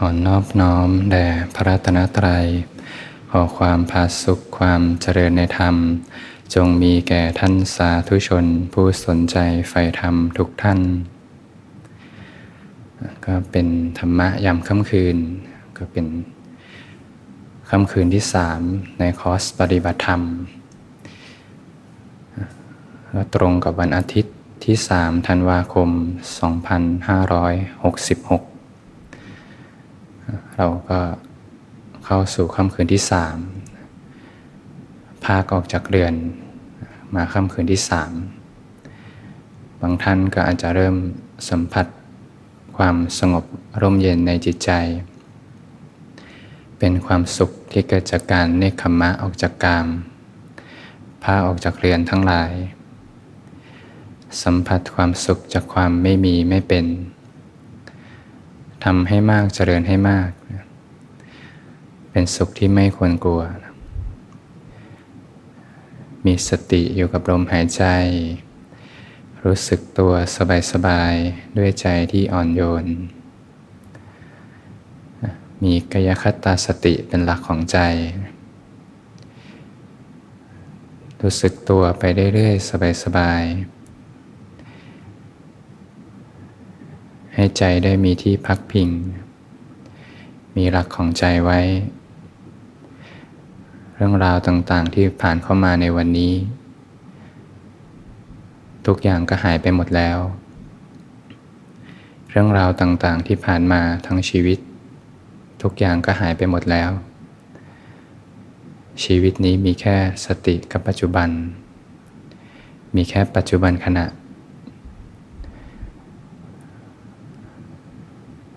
ขอนอบน้อมแด่พระรัตนตรัย ขอความพาสุขความเจริญในธรรม จงมีแก่ท่านสาธุชนผู้สนใจใฝ่ธรรมทุกท่าน ก็เป็นธรรมะยามค่ำคืน ก็เป็นค่ำคืนที่สามในคอร์สปฏิบัติธรรมก็ตรงกับวันอาทิตย์ที่ 3 ธันวาคม 2566 เราก็เข้าสู่ค่ำคืนที่สามพากออกจากเรือน มาค่ำคืนที่สามบางท่านก็อาจจะเริ่มสัมผัสความสงบร่มเย็นในจิตใจ เป็นความสุขที่เกิดจากการเนคขมมะออกจากกามพาออกจากเรือนทั้งหลาย สัมผัสความสุขจากความไม่มีไม่เป็น ทำให้มากเจริญให้มาก เป็นสุขที่ไม่ควรกลัว มีสติอยู่กับลมหายใจ รู้สึกตัวสบายๆ ด้วยใจที่อ่อนโยน มีกายคตาสติเป็นหลักของใจ รู้สึกตัวไปเรื่อยๆ สบายๆ ให้ใจได้มีที่พักพิง มีหลักของใจไว้ เรื่องราวต่างๆที่ผ่านเข้ามาในวันนี้ ทุกอย่างก็หายไปหมดแล้ว เรื่องราวต่างๆที่ผ่านมาทั้งชีวิต ทุกอย่างก็หายไปหมดแล้ว ชีวิตนี้มีแค่สติกับปัจจุบัน มีแค่ปัจจุบันขณะ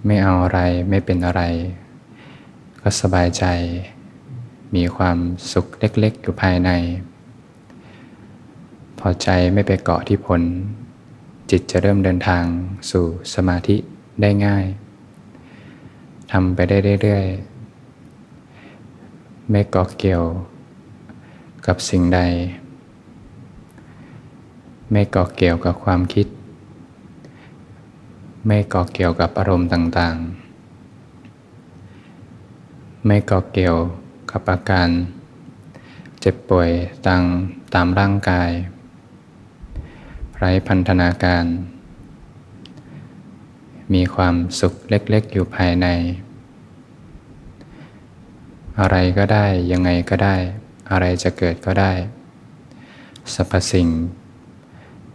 ไม่เอาอะไรไม่เป็นอะไร ก็สบายใจ มีความสุขเล็กๆ อยู่ภายใน พอใจไม่ไปเกาะที่ผล จิตจะเริ่มเดินทางสู่สมาธิได้ง่ายทำไปได้เรื่อยๆ ไม่เกาะเกี่ยวกับสิ่งใด ไม่เกาะเกี่ยวกับความคิด ไม่ก่อเกี่ยวกับอารมณ์ต่างๆ ไม่ก่อเกี่ยวกับอาการ เจ็บป่วยตังตามร่างกาย ไร้พันธนาการ มีความสุขเล็กๆอยู่ภายใน อะไรก็ได้ยังไงก็ได้ อะไรจะเกิดก็ได้สรรพสิ่ง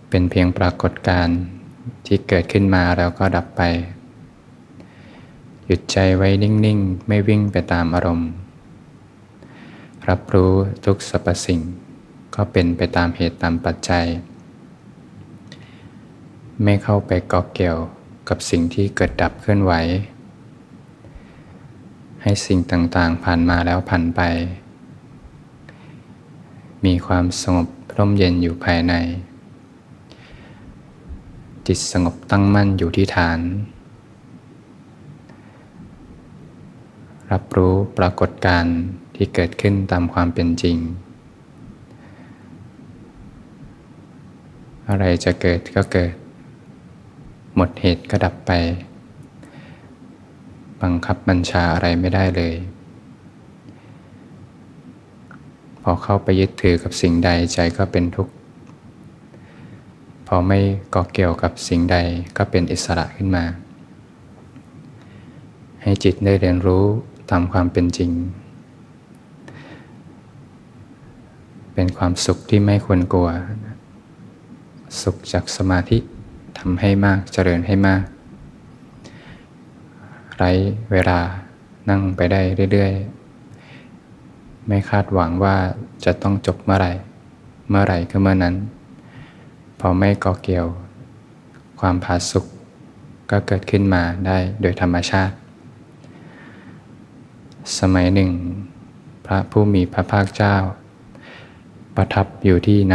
เป็นเพียงปรากฏการณ์ ที่เกิดขึ้นมาแล้วก็ดับไป หยุดใจไว้นิ่งๆ ไม่วิ่งไปตามอารมณ์ รับรู้ทุกสรรพสิ่ง ก็เป็นไปตามเหตุตามปัจจัย ไม่เข้าไปเกาะเกี่ยวกับสิ่งที่เกิดดับเคลื่อนไหว ให้สิ่งต่างๆผ่านมาแล้วผ่านไป มีความสงบร่มเย็นอยู่ภายใน จิตสงบตั้งมั่นอยู่ที่ฐาน รับรู้ปรากฏการณ์ที่เกิดขึ้นตามความเป็นจริง อะไรจะเกิดก็เกิด หมดเหตุก็ดับไป บังคับบัญชาอะไรไม่ได้เลย พอเข้าไปยึดถือกับสิ่งใดใจก็เป็นทุกข์ พอไม่ก่อเกี่ยวกับสิ่งใดก็เป็นอิสระขึ้นมา ให้จิตได้เรียนรู้ตามความเป็นจริง เป็นความสุขที่ไม่ควรกลัว สุขจากสมาธิทำให้มากเจริญให้มาก ไร้เวลานั่งไปได้เรื่อยๆ ไม่คาดหวังว่าจะต้องจบเมื่อไหร่ เมื่อไหร่ก็เมื่อนั้น พอไม่ก่อเกี่ยว ความผาสุกก็เกิดขึ้นมาได้โดยธรรมชาติ สมัยหนึ่ง พระผู้มีพระภาคเจ้า ประทับอยู่ที่ณ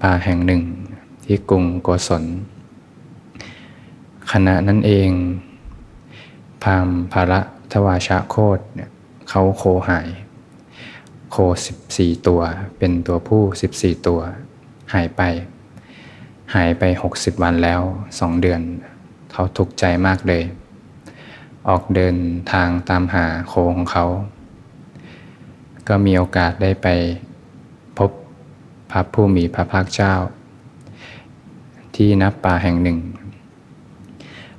ป่าแห่งหนึ่งที่กรุงโกศลขณะนั้นเองพามภาระทวาชาโคตเนี่ยเขาโคหาย โคสิบสี่ตัว เป็นตัวผู้สิบสี่ตัว หายไป หายไป 60 วันแล้วสองเดือน เขาทุกข์ใจมากเลย ออกเดินทางตามหาโคของเขา ก็มีโอกาสได้ไปพบพระผู้มีพระภาคเจ้า ที่นับป่าแห่งหนึ่ง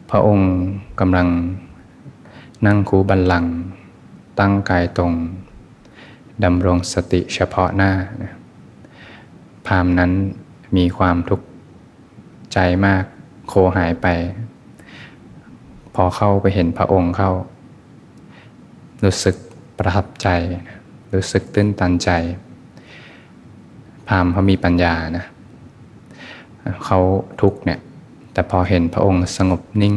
พระองค์กำลังนั่งคูบัลลัง ตั้งกายตรงดำรงสติเฉพาะหน้าพามนั้นมีความทุกข์ ใจมาก โคหายไป พอเข้าไปเห็นพระองค์เข้า รู้สึกประทับใจ รู้สึกตื้นตันใจ พามเขามีปัญญานะเขาทุกเนี่ย แต่พอเห็นพระองค์สงบนิ่ง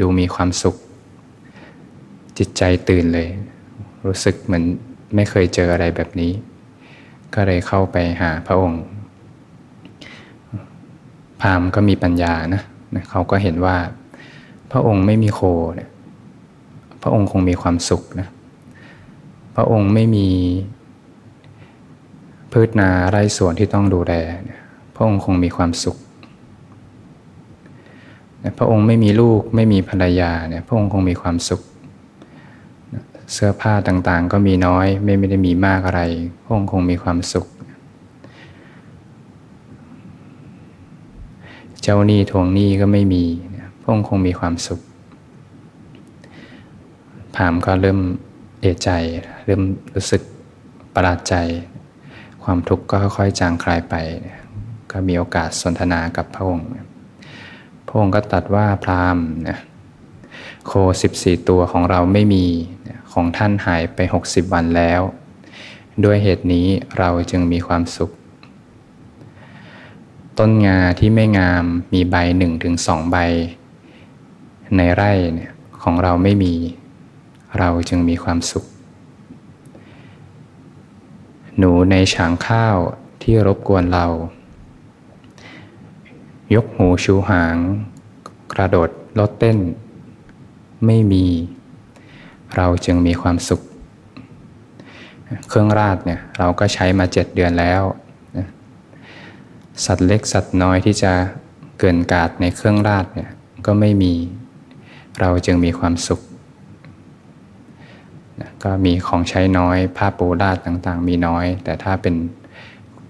ดูมีความสุข จิตใจตื่นเลย รู้สึกเหมือนไม่เคยเจออะไรแบบนี้ ก็เลยเข้าไปหาพระองค์ พามก็มีปัญญานะเขาก็เห็นว่า พระองค์ไม่มีโคเนี่ยพระองค์คงมีความสุขนะพระองค์ไม่มีพืชนาไร่สวนที่ต้องดูแลพระองค์คงมีความสุข พระองค์ไม่มีลูกไม่มีภรรยาเนี่ยพระองค์คงมีความสุข เสื้อผ้าต่างๆ ก็มีน้อย ไม่ไม่ได้มีมากอะไร พระองค์คงมีความสุข เจ้าหนี้ทวงหนี้ก็ไม่มีพระองค์คงมีความสุขพามก็เริ่มเอะใจ เริ่มรู้สึกประหลาดใจ ความทุกข์ก็ค่อยๆจางคลายไป ก็มีโอกาสสนทนากับพระองค์ พระองค์ก็ตัดว่าพรามนะโค14ตัวของเราไม่มีของท่านหายไป60วันแล้ว ด้วยเหตุนี้เราจึงมีความสุข ต้นงาที่ไม่งามมีใบหนึ่งถึงสองใบ ในไร่เนี่ยของเราไม่มี เราจึงมีความสุข หนูในฉางข้าวที่รบกวนเรา ยกหูชูหาง กระโดดลดเต้น ไม่มี เราจึงมีความสุข เครื่องราดเนี่ยเราก็ใช้มาเจ็ดเดือนแล้ว สัตว์เล็กสัตว์น้อยที่จะเกินกาดในเครื่องราดเนี่ยก็ไม่มีเราจึงมีความสุขก็มีของใช้น้อย ผ้าปูราดต่างๆ มีน้อย แต่ถ้าเป็น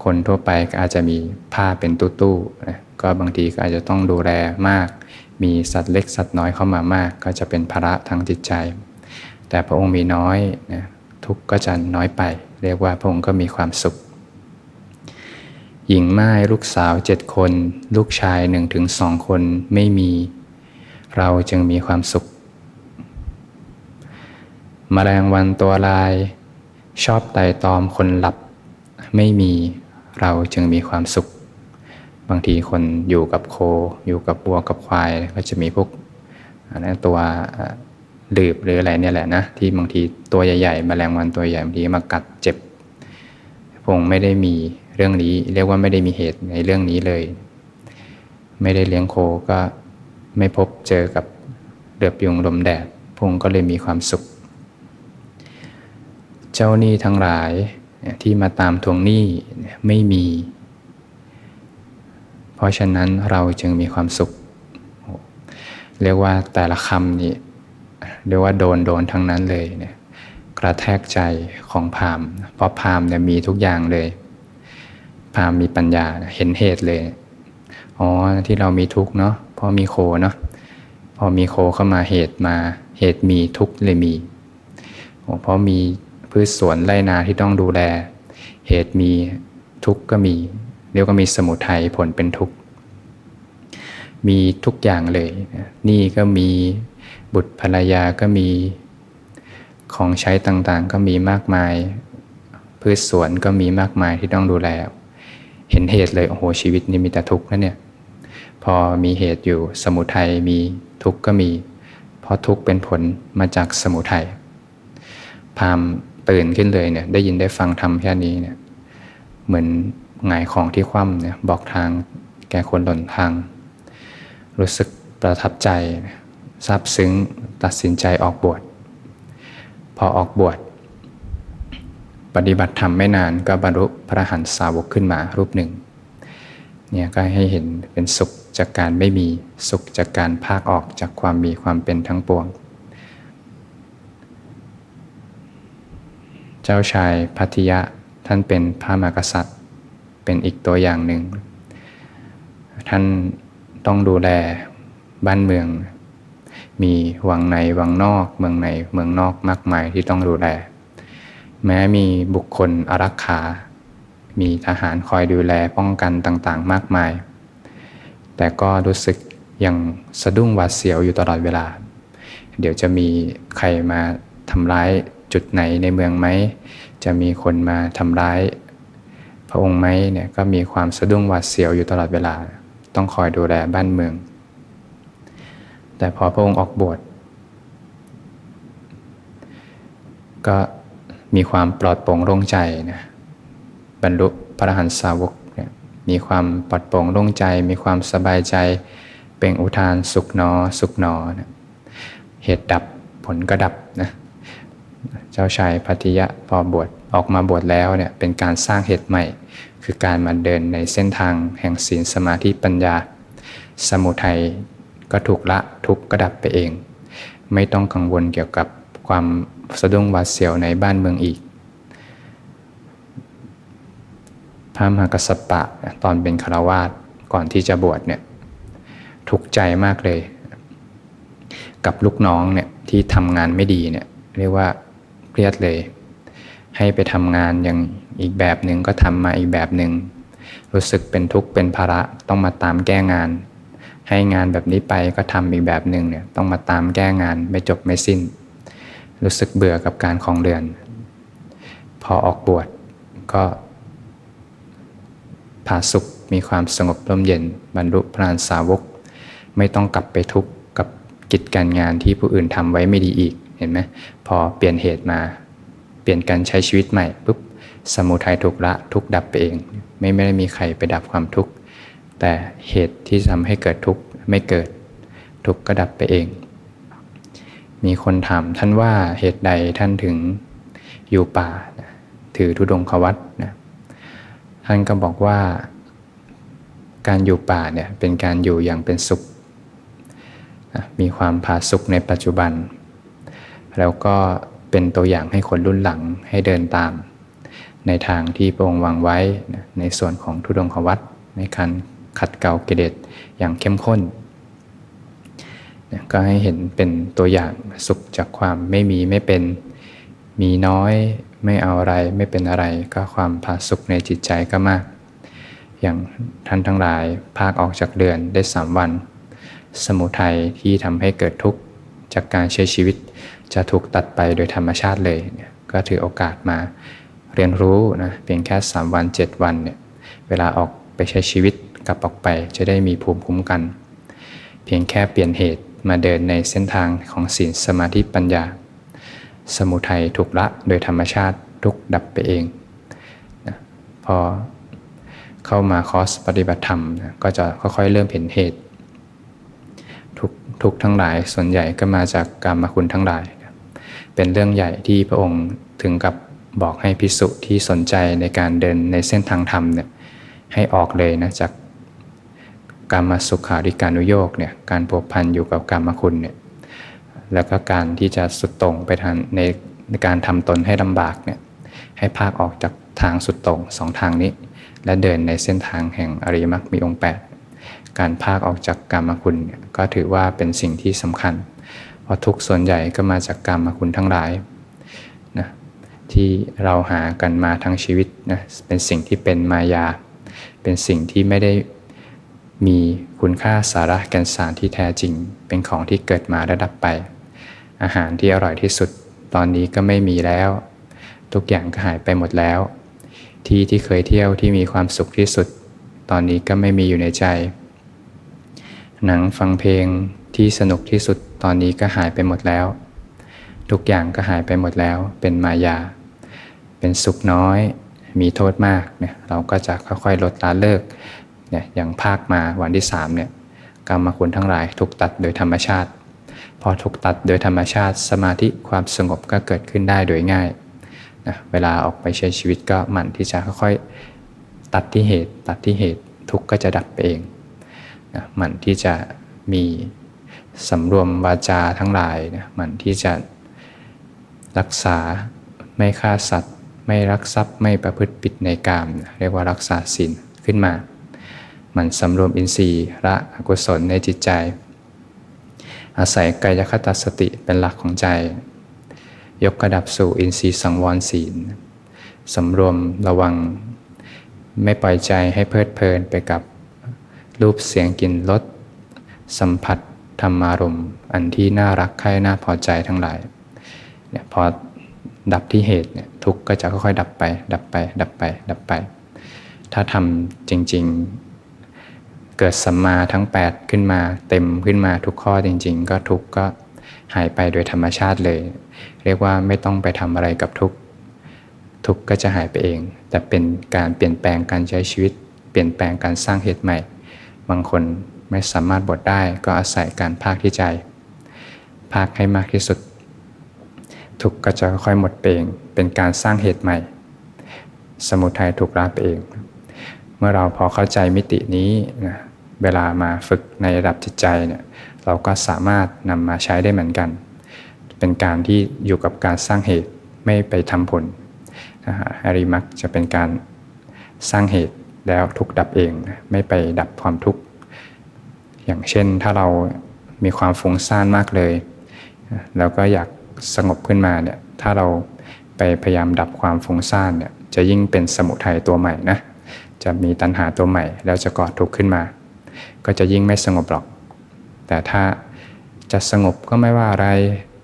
คนทั่วไปก็อาจจะมีผ้าเป็นตู้ๆก็บางทีก็อาจจะต้องดูแลมาก มีสัตว์เล็กสัตว์น้อยเข้ามามาก ก็จะเป็นภาระทางจิตใจ แต่พระองค์มีน้อยนะทุกก็จะน้อยไป เรียกว่าพระองค์ก็มีความสุข หญิงไม้ลูกสาวเจ็ดคน ลูกชายหนึ่งถึงสองคนไม่มี เราจึงมีความสุขมแมลงวันตัวลาย ชอบไต่ตอมคนหลับ ไม่มีเราจึงมีความสุข บางทีคนอยู่กับโค อยู่กับวัวกับควาย ก็จะมีพวกนั้นตัวดืบหรืออะไรเนี่ยแหละนะ ที่บางทีตัวใหญ่ๆมแมลงวันตัวใหญ่บางทีมากัดเจ็บพงไม่ได้มี เรื่องนี้ เรียกว่าไม่ได้มีเหตุในเรื่องนี้เลย ไม่ได้เลี้ยงโคก็ไม่พบเจอกับเดือบยุงลมแดดพงก็เลยมีความสุข เจ้าหนี้ทั้งหลายที่มาตามทวงหนี้ไม่มี เพราะฉะนั้นเราจึงมีความสุข เรียกว่าแต่ละคำนี่เรียกว่าโดนโดนทั้งนั้นเลยเนี่ยกระแทกใจของพามเพราะพามเนี่ยมีทุกอย่างเลยามมีปัญญาเห็นเหตุเลย อ๋อที่เรามีทุกเนาะเพราะมีโคเนาะพอมีโคเข้ามาเหตุมา เหตุมีทุกเลยมีเพราะมีพืชสวนไรนาที่ต้องดูแล เหตุมีทุกก็มี เรียกว่ามีสมุทัยผลเป็นทุกมีทุกอย่างเลยนี่ก็มีบุตรภรรยาก็มีของใช้ต่างๆ ก็มีมากมาย พืชสวนก็มีมากมายที่ต้องดูแล เห็นเหตุเลย โอ้โห ชีวิตนี้มีแต่ทุกข์นะเนี่ย พอมีเหตุอยู่สมุทัยมีทุกข์ก็มี เพราะทุกข์เป็นผลมาจากสมุทัยพามตื่นขึ้นเลยเนี่ย ได้ยินได้ฟังทำแค่นี้เนี่ย เหมือนหงายของที่คว่ำเนี่ยบอกทางแก่คนหล่นทาง รู้สึกประทับใจซาบซึ้งตัดสินใจออกบวชพอออกบวช ปฏิบัติธรรมไม่นานก็บรรลุพระหันสาวกขึ้นมารูปหนึ่งเนี่ยก็ให้เห็นเป็นสุขจากการไม่มีสุขจากการภาคออกจากความมีความเป็นทั้งปวง เจ้าชายพัทยะท่านเป็นพระมหากษัตริย์ เป็นอีกตัวอย่างหนึ่ง ท่านต้องดูแลบ้านเมือง มีวังในวังนอก เมืองในเมืองนอกมากมายที่ต้องดูแล แม้มีบุคคลอารักขา มีทหารคอยดูแลป้องกันต่างๆ มากมาย แต่ก็รู้สึกยังสะดุ้งหวาดเสียวอยู่ตลอดเวลา เดี๋ยวจะมีใครมาทำร้ายจุดไหนในเมืองไหม จะมีคนมาทำร้าย พระองค์ไหมเนี่ยก็มีความสะดุ้งหวาดเสียวอยู่ตลอดเวลา ต้องคอยดูแลบ้านเมือง แต่พอพระองค์ออกบวชก็ มีความปลอดโปร่งโล่งใจนะบรรลุพระหันสาวกเนี่ยมีความปลอดโปร่งโล่งใจ มีความสบายใจ เป็นอุทานสุขนอสุขนอนะเหตุดับผลก็ดับนะเจ้าชายพัทยะพอบวชออกมาบวชแล้วเนี่ยเป็นการสร้างเหตุใหม่ คือการมาเดินในเส้นทางแห่งศีลสมาธิปัญญา สมุทัยก็ถูกละทุกข์ก็ดับไปเอง ไม่ต้องกังวลเกี่ยวกับความ สะดุ้งหวาดเสียวในบ้านเมืองอีก พระมหากัสสปะตอนเป็นคารวาสก่อนที่จะบวชเนี่ยทุกใจมากเลย กับลูกน้องเนี่ยที่ทำงานไม่ดีเนี่ยเรียกว่าเครียดเลย ให้ไปทำงานอย่างอีกแบบหนึ่งก็ทำมาอีกแบบหนึ่งรู้สึกเป็นทุกข์เป็นภาระต้องมาตามแก้งาน ให้งานแบบนี้ไปก็ทำอีกแบบหนึ่งเนี่ยต้องมาตามแก้งานไม่จบไม่สิ้น รู้สึกเบื่อกับการของเรือน พอออกบวชก็ผาสุขมีความสงบร่มเย็นบรรลุพระนสาวก ไม่ต้องกลับไปทุกข์กับกิจการงานที่ผู้อื่นทำไว้ไม่ดีอีกเห็นไหมพอเปลี่ยนเหตุมา เปลี่ยนการใช้ชีวิตใหม่ปุ๊บสมุทัยถูกละทุกดับไปเอง ไม่ไม่ได้มีใครไปดับความทุกข์แต่เหตุที่ทำให้เกิดทุกข์ไม่เกิด ทุกข์ก็ดับไปเอง มีคนถามท่านว่าเหตุใดท่านถึงอยู่ป่าถือธุดงควัตนะท่านก็บอกว่าการอยู่ป่าเนี่ยเป็นการอยู่อย่างเป็นสุขมีความผาสุกในปัจจุบัน แล้วก็เป็นตัวอย่างให้คนรุ่นหลังให้เดินตาม ในทางที่พระองค์วางไว้ในส่วนของทุดงควัตในการขัดเกลากิเลสอย่างเข้มข้น ก็ให้เห็นเป็นตัวอย่างสุขจากความไม่มีไม่เป็น มีน้อยไม่เอาอะไรไม่เป็นอะไร ก็ความผาสุกในจิตใจก็มาก อย่างท่านทั้งหลายภาคออกจากเดือนได้สามวัน สมุทัยที่ทำให้เกิดทุกข์จากการใช้ชีวิต จะถูกตัดไปโดยธรรมชาติเลยเนี่ยก็ถือโอกาสมาเรียนรู้นะเพียงแค่ 3 วัน 7 วันเนี่ยเวลาออกไปใช้ชีวิตกลับออกไปจะได้มีภูมิคุ้มกัน เพียงแค่เปลี่ยนเหตุ มาเดินในเส้นทางของศีลสมาธิปัญญา สมุทัยถูกละโดยธรรมชาติทุกดับไปเองนะพอเข้ามาคอสปฏิบัติธรรมนะก็จะค่อยๆเริ่มเห็นเหตุทุกทุกทั้งหลายส่วนใหญ่ก็มาจากกรรมคุณทั้งหลาย เป็นเรื่องใหญ่ที่พระองค์ถึงกับบอกให้พิสุที่สนใจในการเดินในเส้นทางธรรมเนี่ยให้ออกเลยนะจาก กรรมสุขาริการุโยกเนี่ยการผูกพันอยู่กับกรรมคุณเนี่ยแล้วก็การที่จะสุดตรงไปทางในในการทำตนให้ลำบากเนี่ยให้ภาคออกจากทางสุดตรงสองทางนี้ และเดินในเส้นทางแห่งอริยมรรคมีองค์ 8 การภาคออกจากกรรมคุณเนี่ยก็ถือว่าเป็นสิ่งที่สำคัญ เพราะทุกส่วนใหญ่ก็มาจากกรรมคุณทั้งหลายนะที่เราหากันมาทั้งชีวิตนะเป็นสิ่งที่เป็นมายา เป็นสิ่งที่ไม่ได้ มีคุณค่าสาระแก่นสารที่แท้จริง เป็นของที่เกิดมาระดับไป อาหารที่อร่อยที่สุด ตอนนี้ก็ไม่มีแล้ว ทุกอย่างก็หายไปหมดแล้ว ที่ที่เคยเที่ยวที่มีความสุขที่สุด ตอนนี้ก็ไม่มีอยู่ในใจ หนังฟังเพลงที่สนุกที่สุดตอนนี้ก็หายไปหมดแล้ว ทุกอย่างก็หายไปหมดแล้ว เป็นมายา เป็นสุขน้อย มีโทษมากเนี่ยเราก็จะค่อยๆลดละเลิก เนี่ยอย่างภาคมาวันที่3เนี่ยกรรมคุณทั้งหลายถูกตัดโดยธรรมชาติ พอถูกตัดโดยธรรมชาติ สมาธิความสงบก็เกิดขึ้นได้โดยง่ายนะเวลาออกไปใช้ชีวิตก็หมั่นที่จะค่อยๆตัดที่เหตุ ตัดที่เหตุทุกก็จะดับไปเองนะหมั่นที่จะมีสำรวมวาจาทั้งหลายนะหมั่นที่จะรักษาไม่ฆ่าสัตว์ ไม่รักทรัพย์ไม่ประพฤติผิดในกามเรียกว่ารักษาศีลขึ้นมา มันสำรวมอินทรีย์ละอกุศลในจิตใจ อาศัยกายคตาสติเป็นหลักของใจ ยกกระดับสู่อินทรีย์สังวรศีลสำรวมระวัง ไม่ปล่อยใจให้เพลิดเพลินไปกับรูปเสียงกลิ่นรสสัมผัสธรรมารมอันที่น่ารักใคร่น่าพอใจทั้งหลายเนี่ยพอดับที่เหตุเนี่ยทุกข์ก็จะค่อยๆ ดับไป ดับไป ดับไป ดับไป ถ้าทำจริง ๆ เกิดสัมมาทั้ง 8 ขึ้นมาเต็มขึ้นมาทุกข้อจริง ๆ ก็ทุกก็หายไปโดยธรรมชาติเลย เรียกว่าไม่ต้องไปทำอะไรกับทุกทุกก็จะหายไปเอง แต่เป็นการเปลี่ยนแปลงการใช้ชีวิต เปลี่ยนแปลงการสร้างเหตุใหม่ บางคนไม่สามารถบดได้ก็อาศัยการภาคที่ใจ ภาคให้มากที่สุด ทุกก็จะค่อยหมดเปงเป็นการสร้างเหตุใหม่ สมุทัยถูกละไปเอง เมื่อเราพอเข้าใจมิตินี้นะ เวลามาฝึกในระดับจิตใจเนี่ยเราก็สามารถนำมาใช้ได้เหมือนกัน เป็นการที่อยู่กับการสร้างเหตุไม่ไปทำผลนะฮะอริมักจะเป็นการสร้างเหตุแล้วทุกดับเองไม่ไปดับความทุกข์อย่างเช่นถ้าเรามีความฟุ้งซ่านมากเลย แล้วก็อยากสงบขึ้นมาเนี่ยถ้าเราไปพยายามดับความฟุ้งซ่านเนี่ยจะยิ่งเป็นสมุทัยตัวใหม่นะจะมีตัณหาตัวใหม่ แล้วจะก่อทุกข์ขึ้นมา ก็จะยิ่งไม่สงบหรอก แต่ถ้าจะสงบก็ไม่ว่าอะไร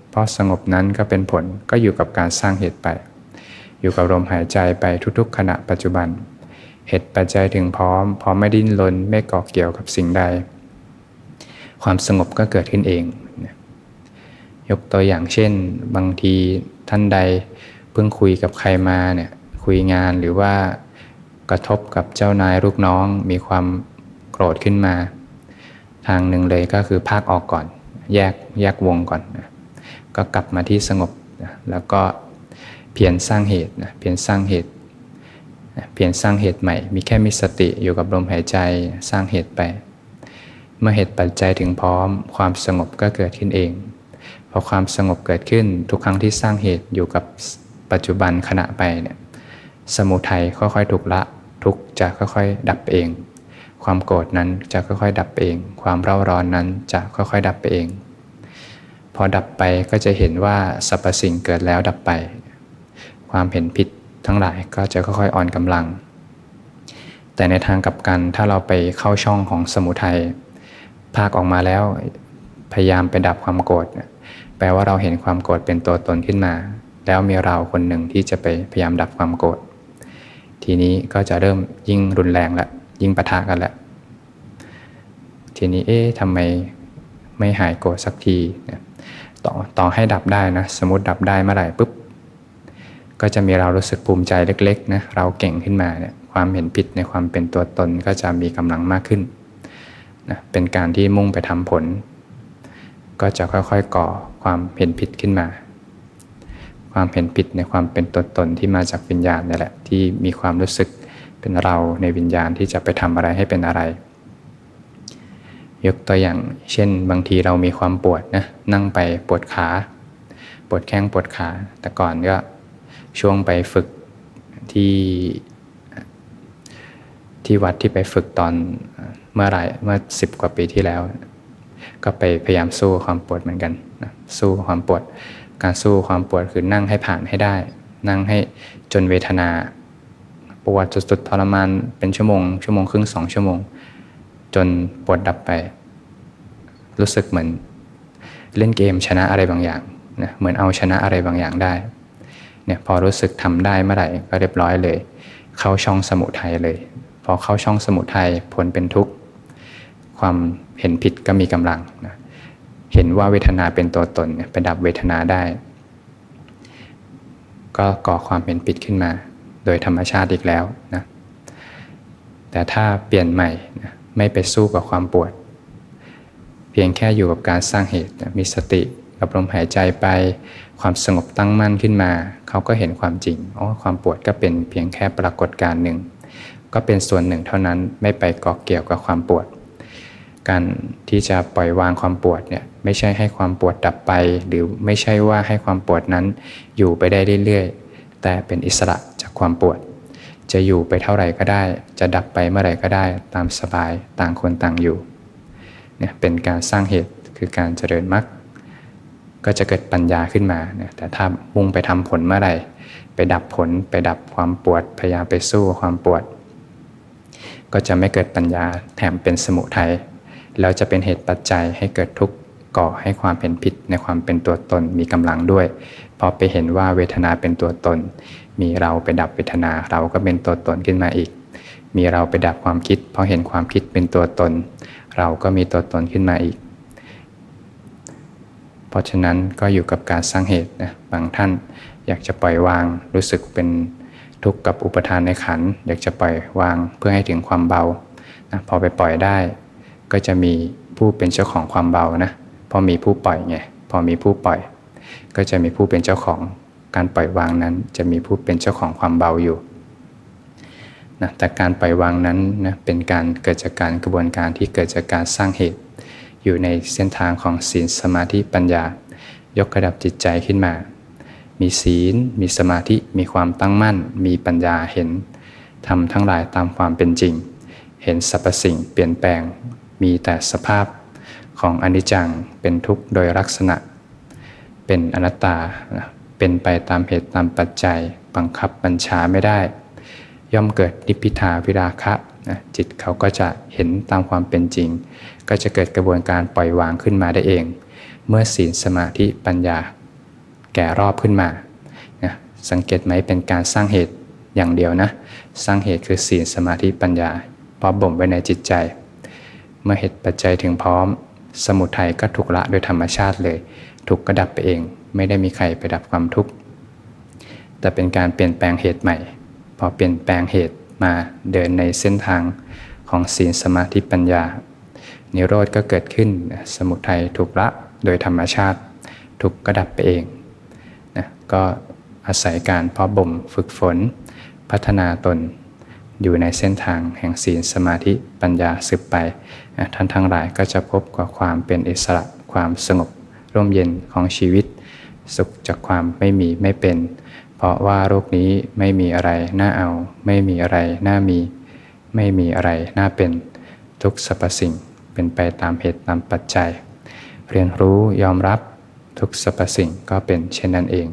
เพราะสงบนั้นก็เป็นผลก็อยู่กับการสร้างเหตุไป อยู่กับลมหายใจไปทุกๆ ขณะปัจจุบัน เหตุปัจจัยถึงพร้อม พร้อมไม่ดิ้นรนไม่ก่อเกี่ยวกับสิ่งใด ความสงบก็เกิดขึ้นเอง ยกตัวอย่างเช่น บางทีท่านใดเพิ่งคุยกับใครมาเนี่ยคุยงานหรือว่ากระทบกับเจ้านายลูกน้องมีความ โกรธขึ้นมา ทางหนึ่งเลยก็คือภาคออกก่อน แยกแยกวงก่อนนะก็กลับมาที่สงบนะแล้วก็เพียรสร้างเหตุนะเพียรสร้างเหตุเพียรสร้างเหตุใหม่ มีแค่มีสติอยู่กับลมหายใจสร้างเหตุไป เมื่อเหตุปัจจัยถึงพร้อม ความสงบก็เกิดขึ้นเองพอความสงบเกิดขึ้นทุกครั้งที่สร้างเหตุอยู่กับปัจจุบันขณะไปเนี่ยสมุทัยค่อยๆถูกละทุกจะค่อยๆ ดับเอง ความโกรธนั้นจะค่อยๆ ดับเอง ความเร่าร้อนนั้นจะค่อยๆ ดับไปเอง พอดับไปก็จะเห็นว่าสรรพสิ่งเกิดแล้วดับไป ความเห็นผิดทั้งหลายก็จะค่อยๆ อ่อนกำลัง แต่ในทางกลับกันถ้าเราไปเข้าช่องของสมุทัยภาคออกมาแล้ว พยายามไปดับความโกรธแปลว่าเราเห็นความโกรธเป็นตัวตนขึ้นมา แล้วมีเราคนหนึ่งที่จะไปพยายามดับความโกรธทีนี้ก็จะเริ่มยิ่งรุนแรงละ ยิ่งปะทะกันแหละทีนี้เอ๊ะทำไมไม่หายโกรธสักทีต่อต่อให้ดับได้นะสมมติดับได้เมื่อไหร่ปุ๊บก็จะมีเรารู้สึกภูมิใจเล็กๆนะเราเก่งขึ้นมาเนี่ยความเห็นผิดในความเป็นตัวตนก็จะมีกำลังมากขึ้นนะเป็นการที่มุ่งไปทำผล ก็จะค่อยๆก่อความเห็นผิดขึ้นมา ความเห็นผิดในความเป็นตัวตนที่มาจากวิญญาณนี่แหละที่มีความรู้สึก เป็นเราในวิญญาณที่จะไปทำอะไรให้เป็นอะไร ยกตัวอย่างเช่นบางทีเรามีความปวดนะนั่งไปปวดขา ปวดแข้งปวดขา แต่ก่อนก็ช่วงไปฝึกที่ที่วัดที่ไปฝึกตอนเมื่อไหร่เมื่อสิบกว่าปีที่แล้ว ก็ไปพยายามสู้ความปวดเหมือนกันนะสู้ความปวดการสู้ความปวดคือนั่งให้ผ่านให้ได้ นั่งให้จนเวทนา ปวดสุดๆทรมานเป็นชั่วโมง ชั่วโมงครึ่งสองชั่วโมง จนปวดดับไป รู้สึกเหมือนเล่นเกมชนะอะไรบางอย่างนะเหมือนเอาชนะอะไรบางอย่างได้เนี่ยพอรู้สึกทำได้เมื่อไหร่ก็เรียบร้อยเลย เข้าช่องสมุทัยเลย พอเข้าช่องสมุทัยผลเป็นทุกข์ความเห็นผิดก็มีกำลังนะเห็นว่าเวทนาเป็นตัวตนไปดับเวทนาได้ ก็ก่อความเห็นผิดขึ้นมา โดยธรรมชาติอีกแล้วนะแต่ถ้าเปลี่ยนใหม่นะไม่ไปสู้กับความปวด เพียงแค่อยู่กับการสร้างเหตุนะมีสติกับลมหายใจไปความสงบตั้งมั่นขึ้นมา เขาก็เห็นความจริงอ๋อความปวดก็เป็นเพียงแค่ปรากฏการณ์หนึ่ง ก็เป็นส่วนหนึ่งเท่านั้นไม่ไปเกาะเกี่ยวกับความปวด การที่จะปล่อยวางความปวดเนี่ยไม่ใช่ให้ความปวดดับไป หรือไม่ใช่ว่าให้ความปวดนั้นอยู่ไปได้เรื่อยๆ แต่เป็นอิสระจากความปวด จะอยู่ไปเท่าไหร่ก็ได้ จะดับไปเมื่อไหร่ก็ได้ตามสบายต่างคนต่างอยู่เนี่ยเป็นการสร้างเหตุคือการเจริญมรรคก็จะเกิดปัญญาขึ้นมาเนี่ยแต่ถ้ามุ่งไปทำผลเมื่อไหร่ ไปดับผลไปดับความปวด พยายามไปสู้ความปวด ก็จะไม่เกิดปัญญาแถมเป็นสมุทัยแล้วจะเป็นเหตุปัจจัยให้เกิดทุกข์ก่อให้ความเป็นผิดในความเป็นตัวตนมีกำลังด้วย พอไปเห็นว่าเวทนาเป็นตัวตน มีเราไปดับเวทนาเราก็เป็นตัวตนขึ้นมาอีก มีเราไปดับความคิดพอเห็นความคิดเป็นตัวตน เราก็มีตัวตนขึ้นมาอีก เพราะฉะนั้นก็อยู่กับการสร้างเหตุนะบางท่านอยากจะปล่อยวางรู้สึกเป็นทุกข์กับอุปทานในขัน อยากจะปล่อยวางเพื่อให้ถึงความเบานะพอไปปล่อยได้ ก็จะมีผู้เป็นเจ้าของความเบานะพอมีผู้ปล่อยไงพอมีผู้ปล่อย ก็จะมีผู้เป็นเจ้าของการปล่อยวางนั้น จะมีผู้เป็นเจ้าของความเบาอยู่นะแต่การปล่อยวางนั้นนะเป็นการเกิดจากการกระบวนการที่เกิดจากการสร้างเหตุ อยู่ในเส้นทางของศีลสมาธิปัญญา ยกระดับจิตใจขึ้นมา มีศีล มีสมาธิ มีความตั้งมั่น มีปัญญาเห็นทำทั้งหลายตามความเป็นจริง เห็นสรรพสิ่งเปลี่ยนแปลง มีแต่สภาพของอนิจจังเป็นทุกข์โดยลักษณะ เป็นอนัตตา เป็นไปตามเหตุตามปัจจัย บังคับบัญชาไม่ได้ ย่อมเกิดนิพพิทาวิราคะนะจิตเขาก็จะเห็นตามความเป็นจริง ก็จะเกิดกระบวนการปล่อยวางขึ้นมาได้เอง เมื่อศีลสมาธิปัญญา แก่รอบขึ้นมานะสังเกตไหมเป็นการสร้างเหตุอย่างเดียวนะ สร้างเหตุคือศีลสมาธิปัญญาพอบ่มไว้ในจิตใจ เมื่อเหตุปัจจัยถึงพร้อม สมุทัยก็ถูกละโดยธรรมชาติเลย ทุกข์ก็ดับไปเอง ไม่ได้มีใครไปดับความทุกข์แต่เป็นการเปลี่ยนแปลงเหตุใหม่ พอเปลี่ยนแปลงเหตุมาเดินในเส้นทางของศีลสมาธิปัญญา นิโรธก็เกิดขึ้นสมุทัยถูกละโดยธรรมชาติ ทุกข์ก็ดับไปเองนะก็อาศัยการเพาะบ่มฝึกฝน พัฒนาตนอยู่ในเส้นทางแห่งศีลสมาธิปัญญาสืบไป ท่านทั้งหลายก็จะพบกับความเป็นอิสระความสงบ ร่มเย็นของชีวิต สุขจากความไม่มีไม่เป็น เพราะว่าโรคนี้ไม่มีอะไรน่าเอา ไม่มีอะไรน่ามี ไม่มีอะไรน่าเป็น ทุกสรรพสิ่งเป็นไปตามเหตุตามปัจจัย เรียนรู้ยอมรับทุกสรรพสิ่งก็เป็นเช่นนั้นเอง